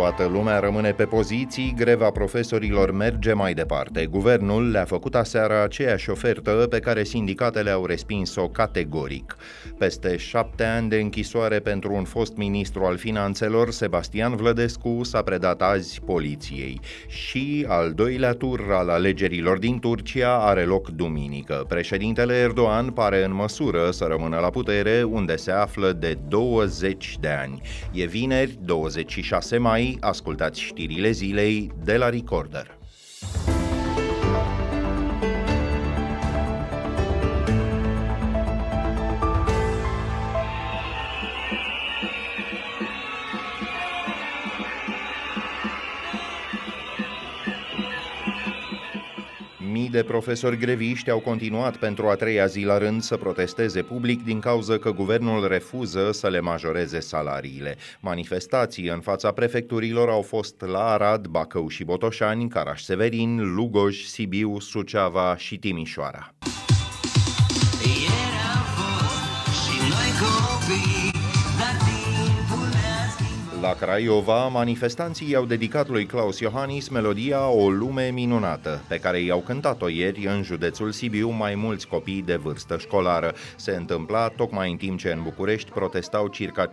Toată lumea rămâne pe poziții, greva profesorilor merge mai departe. Guvernul le-a făcut aseară aceeași ofertă pe care sindicatele au respins-o categoric. Peste șapte ani de închisoare pentru un fost ministru al finanțelor, Sebastian Vlădescu s-a predat azi poliției. Și al doilea tur al alegerilor din Turcia are loc duminică. Președintele Erdogan pare în măsură să rămână la putere unde se află de 20 de ani. E vineri, 26 mai, mai, ascultați știrile zilei de la Recorder. De profesori greviști au continuat pentru a treia zi la rând să protesteze public din cauza că guvernul refuză să le majoreze salariile. Manifestații în fața prefecturilor au fost la Arad, Bacău și Botoșani, Caraș-Severin, Lugoj, Sibiu, Suceava și Timișoara. La Craiova, manifestanții i-au dedicat lui Claus Iohannis melodia O lume minunată, pe care i-au cântat-o ieri în județul Sibiu mai mulți copii de vârstă școlară. Se întâmpla tocmai în timp ce în București protestau circa 15.000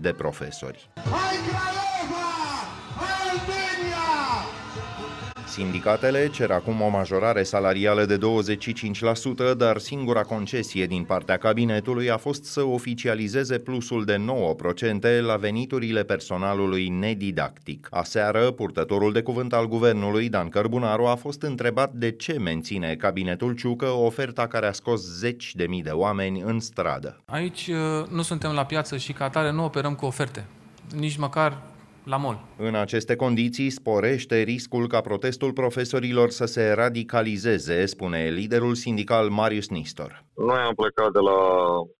de profesori. Hai Craiova! Sindicatele cer acum o majorare salarială de 25%, dar singura concesie din partea cabinetului a fost să oficializeze plusul de 9% la veniturile personalului nedidactic. Aseară, purtătorul de cuvânt al guvernului, Dan Cărbunaru, a fost întrebat de ce menține cabinetul Ciucă oferta care a scos zeci de mii de oameni în stradă. Aici uh, nu suntem la piață și ca atare nu operăm cu oferte. Nici măcar la mol. În aceste condiții sporește riscul ca protestul profesorilor să se radicalizeze, spune liderul sindical Marius Nistor. Noi am plecat de la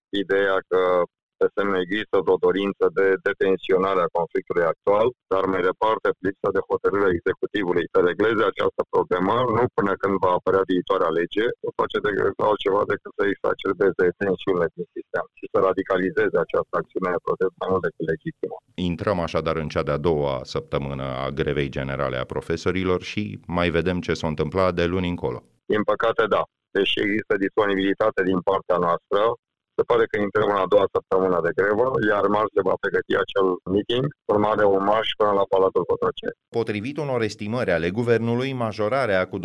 ideea că de asemenea, există o dorință de detenționare a conflictului actual, dar mai departe, lipsa de hotărâre executivului să regleze această problemă, nu până când va apărea viitoarea lege, nu face de altceva decât să exacerbeze tensiunile din sistem și să radicalizeze această acțiune de protest mai mult decât legitimă. Intrăm așadar în cea de-a doua săptămână a grevei generale a profesorilor și mai vedem ce s-a întâmplat de luni încolo. Din păcate, da. Deși există disponibilitate din partea noastră, se pare că intrăm în a doua săptămână de grevă, iar marți se va pregăti acel meeting, urmat de un marș până la Palatul Cotroceni. Potrivit unor estimări ale guvernului, majorarea cu 25%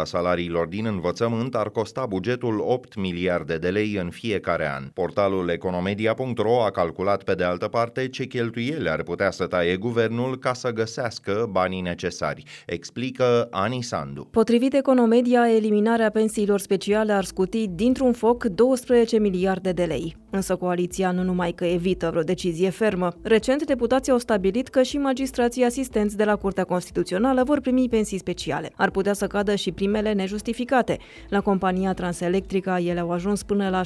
a salariilor din învățământ ar costa bugetul 8 miliarde de lei în fiecare an. Portalul economedia.ro a calculat pe de altă parte ce cheltuieli ar putea să taie guvernul ca să găsească banii necesari, explică Ani Sandu. Potrivit Economedia, eliminarea pensiilor speciale ar scuti dintr-un foc 12 12 miliarde de lei. Însă coaliția nu numai că evită vreo decizie fermă. Recent, deputații au stabilit că și magistrații asistenți de la Curtea Constituțională vor primi pensii speciale. Ar putea să cadă și primele nejustificate. La compania Transelectrica ele au ajuns până la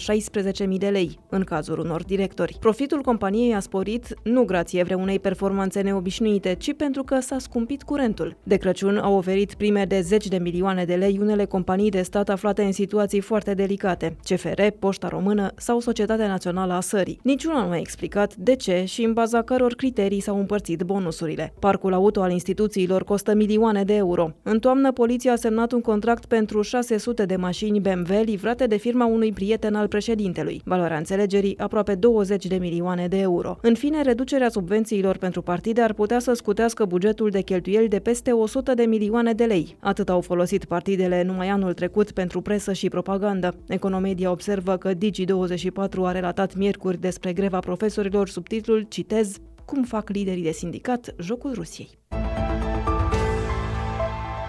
16.000 de lei, în cazul unor directori. Profitul companiei a sporit nu grație vreunei performanțe neobișnuite, ci pentru că s-a scumpit curentul. De Crăciun au oferit prime de 10 de milioane de lei unele companii de stat aflate în situații foarte delicate. CFR, Poșta Poșta Română sau Societatea Națională a Sării. Niciuna nu a explicat de ce și în baza căror criterii s-au împărțit bonusurile. Parcul auto al instituțiilor costă milioane de euro. În toamnă, poliția a semnat un contract pentru 600 de mașini BMW livrate de firma unui prieten al președintelui. Valoarea înțelegerii aproape 20 de milioane de euro. În fine, reducerea subvențiilor pentru partide ar putea să scutească bugetul de cheltuieli de peste 100 de milioane de lei. Atât au folosit partidele numai anul trecut pentru presă și propagandă. Economedia observă că Digi24 a relatat miercuri despre greva profesorilor sub titlul, citez, Cum fac liderii de sindicat jocul Rusiei.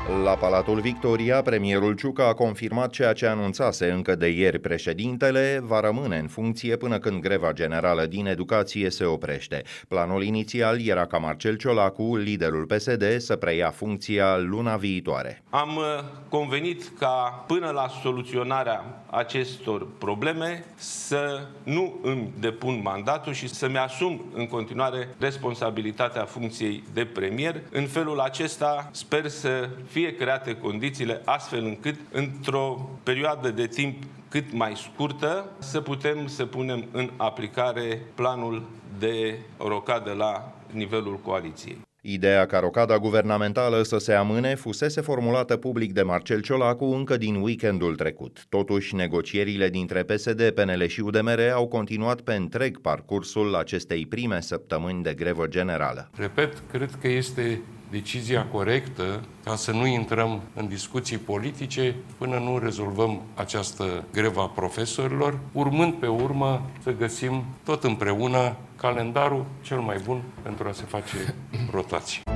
La Palatul Victoria, premierul Ciucă a confirmat ceea ce anunțase încă de ieri președintele, va rămâne în funcție până când greva generală din educație se oprește. Planul inițial era ca Marcel Ciolacu, liderul PSD, să preia funcția luna viitoare. Am uh, convenit ca până la soluționarea acestor probleme să nu îmi depun mandatul și să-mi asum în continuare responsabilitatea funcției de premier. În felul acesta sper să fie create condițiile astfel încât într-o perioadă de timp cât mai scurtă să putem să punem în aplicare planul de rocadă la nivelul coaliției. Ideea ca rocada guvernamentală să se amâne fusese formulată public de Marcel Ciolacu încă din weekendul trecut. Totuși, negocierile dintre PSD, PNL și UDMR au continuat pe întreg parcursul acestei prime săptămâni de grevă generală. Repet, cred că este decizia corectă ca să nu intrăm în discuții politice până nu rezolvăm această grevă a profesorilor, urmând pe urmă să găsim tot împreună calendarul cel mai bun pentru a se face rotație.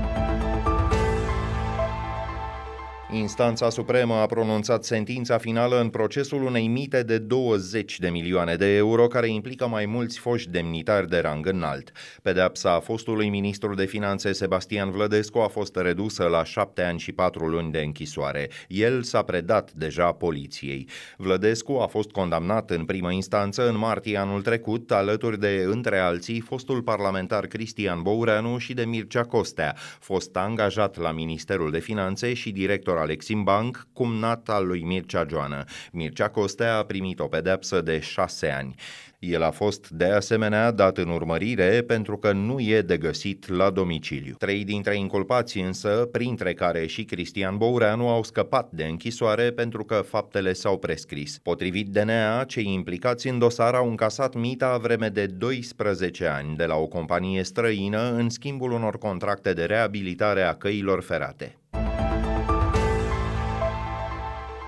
Instanța Supremă a pronunțat sentința finală în procesul unei mite de 20 de milioane de euro care implică mai mulți foști demnitari de rang înalt. Pedeapsa a fostului ministru de finanțe Sebastian Vlădescu a fost redusă la șapte ani și patru luni de închisoare. El s-a predat deja poliției. Vlădescu a fost condamnat în primă instanță în martie anul trecut, alături de, între alții, fostul parlamentar Cristian Boureanu și de Mircea Costea, fost angajat la Ministerul de Finanțe și director Alexim Bank, cumnat al lui Mircea Joană. Mircea Costea a primit o pedepsă de șase ani. El a fost de asemenea dat în urmărire pentru că nu e de găsit la domiciliu. Trei dintre inculpații însă, printre care și Cristian Boureanu, au scăpat de închisoare pentru că faptele s-au prescris. Potrivit DNA, cei implicați în dosar au încasat mita vreme de 12 ani de la o companie străină în schimbul unor contracte de reabilitare a căilor ferate.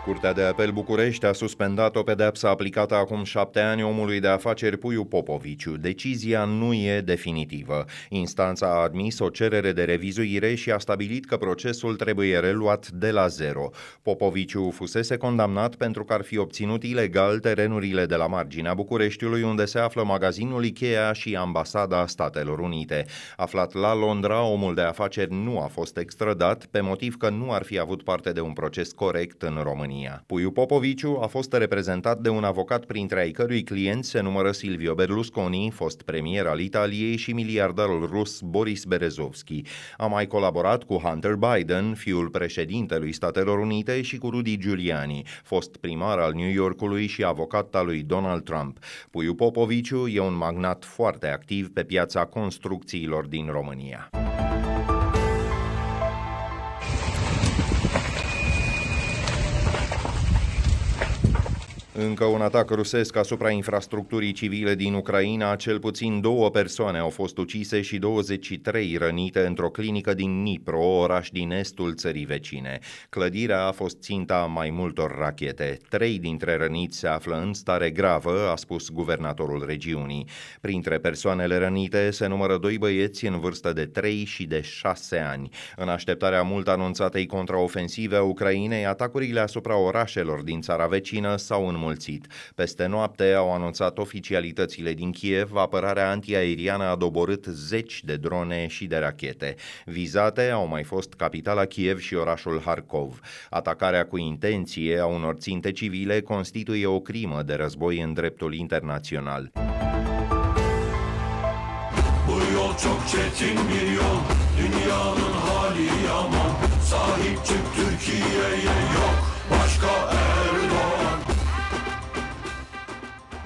Curtea de apel București a suspendat o pedepsă aplicată acum șapte ani omului de afaceri Puiu Popoviciu. Decizia nu e definitivă. Instanța a admis o cerere de revizuire și a stabilit că procesul trebuie reluat de la zero. Popoviciu fusese condamnat pentru că ar fi obținut ilegal terenurile de la marginea Bucureștiului unde se află magazinul Ikea și ambasada Statelor Unite. Aflat la Londra, omul de afaceri nu a fost extradat pe motiv că nu ar fi avut parte de un proces corect în România. România. Puiu Popoviciu a fost reprezentat de un avocat printre ai cărui clienți se numără Silvio Berlusconi, fost premier al Italiei și miliardarul rus Boris Berezovski. A mai colaborat cu Hunter Biden, fiul președintelui Statelor Unite, și cu Rudy Giuliani, fost primar al New Yorkului și avocat al lui Donald Trump. Puiu Popoviciu e un magnat foarte activ pe piața construcțiilor din România. Încă un atac rusesc asupra infrastructurii civile din Ucraina, cel puțin două persoane au fost ucise și 23 rănite într-o clinică din Nipro, oraș din estul țării vecine. Clădirea a fost ținta mai multor rachete. Trei dintre răniți se află în stare gravă, a spus guvernatorul regiunii. Printre persoanele rănite se numără doi băieți în vârstă de 3 și de 6 ani. În așteptarea mult anunțatei contraofensive a Ucrainei, atacurile asupra orașelor din țara vecină s-au înmulțit înmulțit. Peste noapte au anunțat oficialitățile din Kiev, apărarea antiaeriană a doborât zeci de drone și de rachete. Vizate au mai fost capitala Kiev și orașul Harkov. Atacarea cu intenție a unor ținte civile constituie o crimă de război în dreptul internațional. Bu yol çok çetin bir yol Dünyanın hali yaman Sahip çık Türkiye'ye yok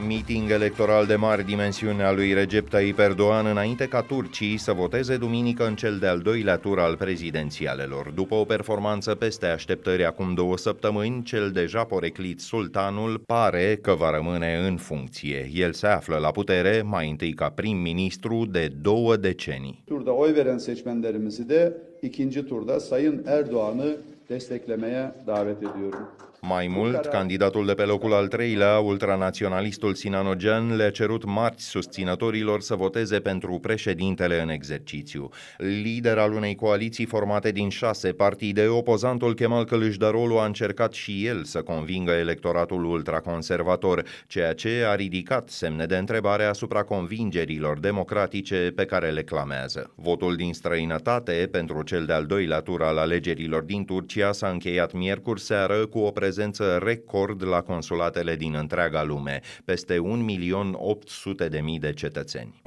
Meeting electoral de mari dimensiune a lui Recep Tayyip Erdogan înainte ca turcii să voteze duminică în cel de-al doilea tur al prezidențialelor. După o performanță peste așteptări acum două săptămâni, cel deja poreclit sultanul pare că va rămâne în funcție. El se află la putere mai întâi ca prim-ministru de două decenii. Turda oy veren seçmenlerimizi de ikinci turda Sayın Erdoğan'ı desteklemeye davet ediyorum. Mai mult, candidatul de pe locul al treilea, ultranaționalistul Sinanogen, le-a cerut marți susținătorilor să voteze pentru președintele în exercițiu. Lider al unei coaliții formate din șase partide, opozantul Kemal Kılıçdaroğlu a încercat și el să convingă electoratul ultraconservator, ceea ce a ridicat semne de întrebare asupra convingerilor democratice pe care le clamează. Votul din străinătate pentru cel de-al doilea tur al alegerilor din Turcia s-a încheiat miercuri seară cu o prezență prezență record la consulatele din întreaga lume, peste 1.800.000 de cetățeni.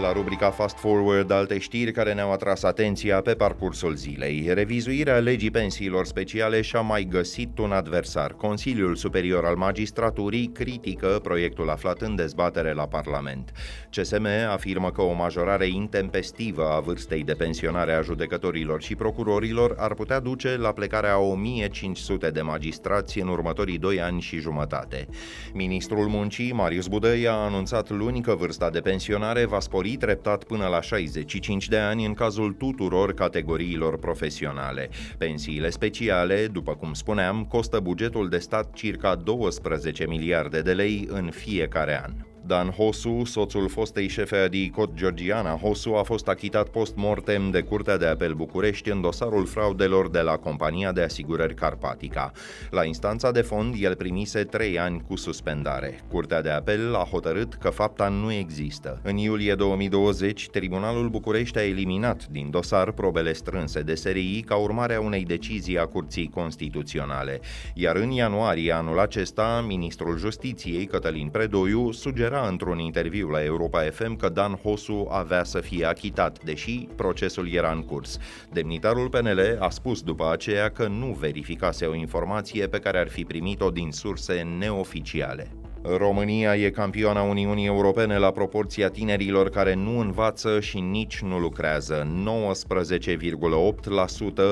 La rubrica Fast Forward, alte știri care ne-au atras atenția pe parcursul zilei. Revizuirea legii pensiilor speciale și-a mai găsit un adversar. Consiliul Superior al Magistraturii critică proiectul aflat în dezbatere la Parlament. CSM afirmă că o majorare intempestivă a vârstei de pensionare a judecătorilor și procurorilor ar putea duce la plecarea a 1500 de magistrați în următorii doi ani și jumătate. Ministrul Muncii, Marius Budăi, a anunțat luni că vârsta de pensionare va spori spori treptat până la 65 de ani în cazul tuturor categoriilor profesionale. Pensiile speciale, după cum spuneam, costă bugetul de stat circa 12 miliarde de lei în fiecare an. Dan Hosu, soțul fostei șefe Adicot Georgiana Hosu, a fost achitat post-mortem de Curtea de Apel București în dosarul fraudelor de la compania de asigurări Carpatica. La instanța de fond, el primise trei ani cu suspendare. Curtea de Apel a hotărât că fapta nu există. În iulie 2020, Tribunalul București a eliminat din dosar probele strânse de SRI ca urmare a unei decizii a Curții Constituționale. Iar în ianuarie anul acesta, ministrul Justiției, Cătălin Predoiu, sugera într-un interviu la Europa FM că Dan Hosu avea să fie achitat, deși procesul era în curs. Demnitarul PNL a spus după aceea că nu verificase o informație pe care ar fi primit-o din surse neoficiale. România e campioana Uniunii Europene la proporția tinerilor care nu învață și nici nu lucrează,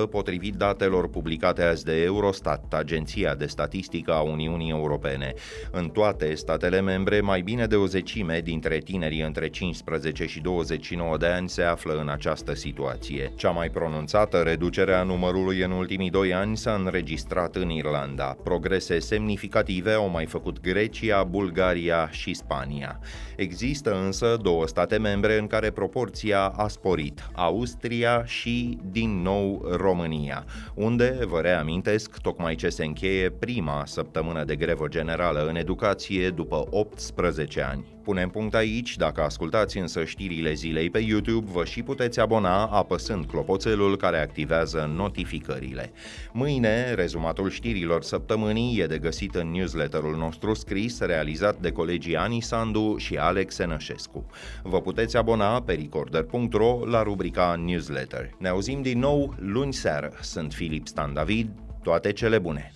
19,8% potrivit datelor publicate azi de Eurostat, Agenția de Statistică a Uniunii Europene. În toate statele membre, mai bine de o zecime dintre tinerii între 15 și 29 de ani se află în această situație. Cea mai pronunțată reducere a numărului în ultimii doi ani s-a înregistrat în Irlanda. Progrese semnificative au mai făcut Grecia, Bulgaria și Spania. Există însă două state membre în care proporția a sporit, Austria și, din nou, România, unde, vă reamintesc, tocmai ce se încheie prima săptămână de grevă generală în educație după 18 ani. Punem punct aici, dacă ascultați însă știrile zilei pe YouTube, vă și puteți abona apăsând clopoțelul care activează notificările. Mâine, rezumatul știrilor săptămânii e de găsit în newsletterul nostru scris, realizat de colegii Ani Sandu și Alex Enășescu. Vă puteți abona pe recorder.ro la rubrica newsletter. Ne auzim din nou luni seară. Sunt Filip Stan David, toate cele bune!